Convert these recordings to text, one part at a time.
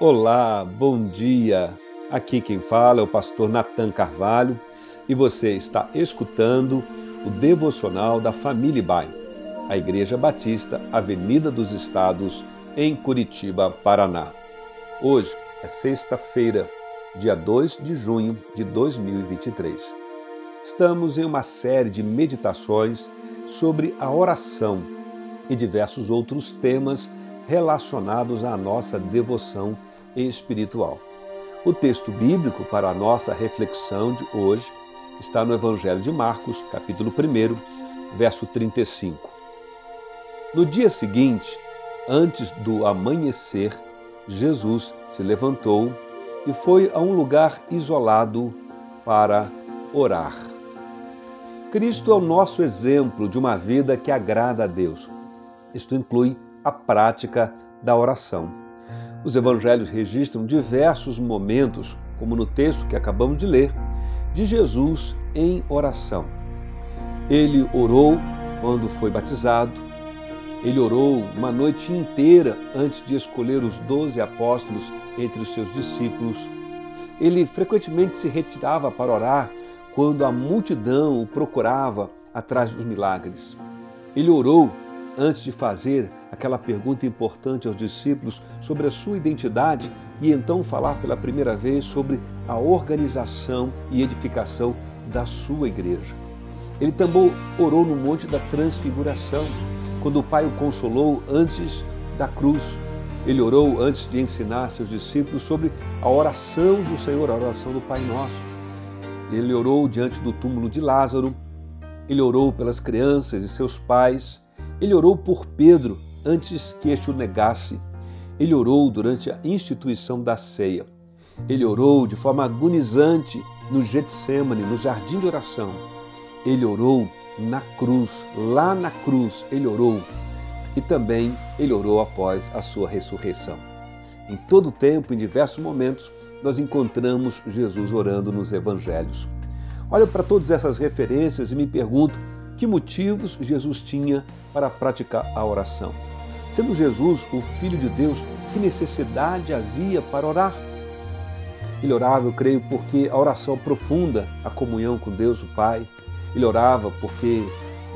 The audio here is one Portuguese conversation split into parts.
Olá, bom dia. Aqui quem fala é o pastor Nathan Carvalho e você está escutando o devocional da Família Bai, a Igreja Batista, Avenida dos Estados, em Curitiba, Paraná. Hoje é sexta-feira, dia 2 de junho de 2023. Estamos em uma série de meditações sobre a oração e diversos outros temas relacionados à nossa devoção espiritual. O texto bíblico para a nossa reflexão de hoje está no Evangelho de Marcos, capítulo 1, verso 35. No dia seguinte, antes do amanhecer, Jesus se levantou e foi a um lugar isolado para orar. Cristo é o nosso exemplo de uma vida que agrada a Deus. Isto inclui a prática da oração. Os evangelhos registram diversos momentos, como no texto que acabamos de ler, de Jesus em oração. Ele orou quando foi batizado, ele orou uma noite inteira antes de escolher os doze apóstolos entre os seus discípulos. Ele frequentemente se retirava para orar quando a multidão o procurava atrás dos milagres. Ele orou antes de fazer aquela pergunta importante aos discípulos sobre a sua identidade e então falar pela primeira vez sobre a organização e edificação da sua igreja. Ele também orou no Monte da Transfiguração, quando o Pai o consolou antes da cruz. Ele orou antes de ensinar seus discípulos sobre a oração do Senhor, a oração do Pai Nosso. Ele orou diante do túmulo de Lázaro, ele orou pelas crianças e seus pais, ele orou por Pedro antes que este o negasse. Ele orou durante a instituição da ceia. Ele orou de forma agonizante no Getsemane, no jardim de oração. Ele orou na cruz, lá na cruz, ele orou. E também ele orou após a sua ressurreição. Em todo tempo, em diversos momentos, nós encontramos Jesus orando nos evangelhos. Olho para todas essas referências e me pergunto que motivos Jesus tinha para praticar a oração. Sendo Jesus o Filho de Deus, que necessidade havia para orar? Ele orava, eu creio, porque a oração profunda a comunhão com Deus, o Pai. Ele orava porque,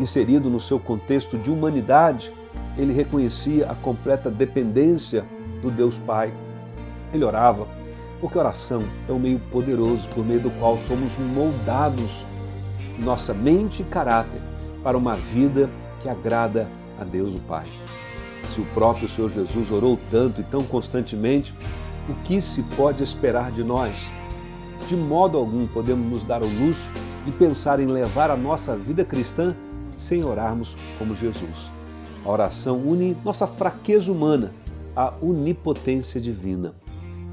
inserido no seu contexto de humanidade, ele reconhecia a completa dependência do Deus Pai. Ele orava porque a oração é um meio poderoso por meio do qual somos moldados nossa mente e caráter para uma vida que agrada a Deus o Pai. Se o próprio Senhor Jesus orou tanto e tão constantemente, o que se pode esperar de nós? De modo algum podemos nos dar o luxo de pensar em levar a nossa vida cristã sem orarmos como Jesus. A oração une nossa fraqueza humana à onipotência divina.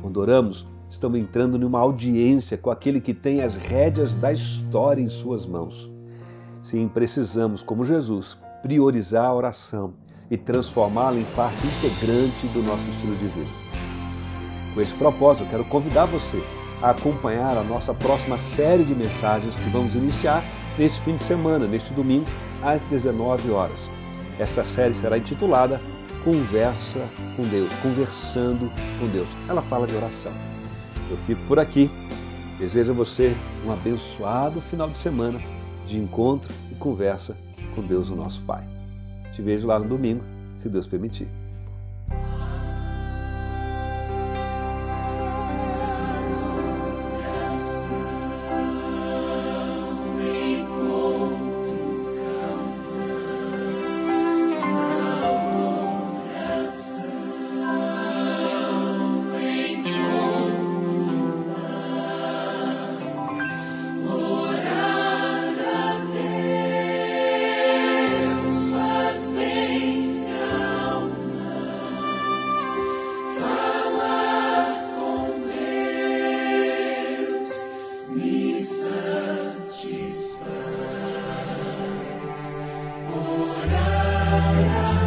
Quando oramos, estamos entrando numa audiência com aquele que tem as rédeas da história em suas mãos. Sim, precisamos, como Jesus, priorizar a oração e transformá-la em parte integrante do nosso estilo de vida. Com esse propósito, quero convidar você a acompanhar a nossa próxima série de mensagens que vamos iniciar neste fim de semana, neste domingo, às 19 horas. Esta série será intitulada Conversa com Deus, Conversando com Deus. Ela fala de oração. Eu fico por aqui. Desejo a você um abençoado final de semana de encontro e conversa com Deus, o nosso Pai. Te vejo lá no domingo, se Deus permitir. satisfaz. Orar.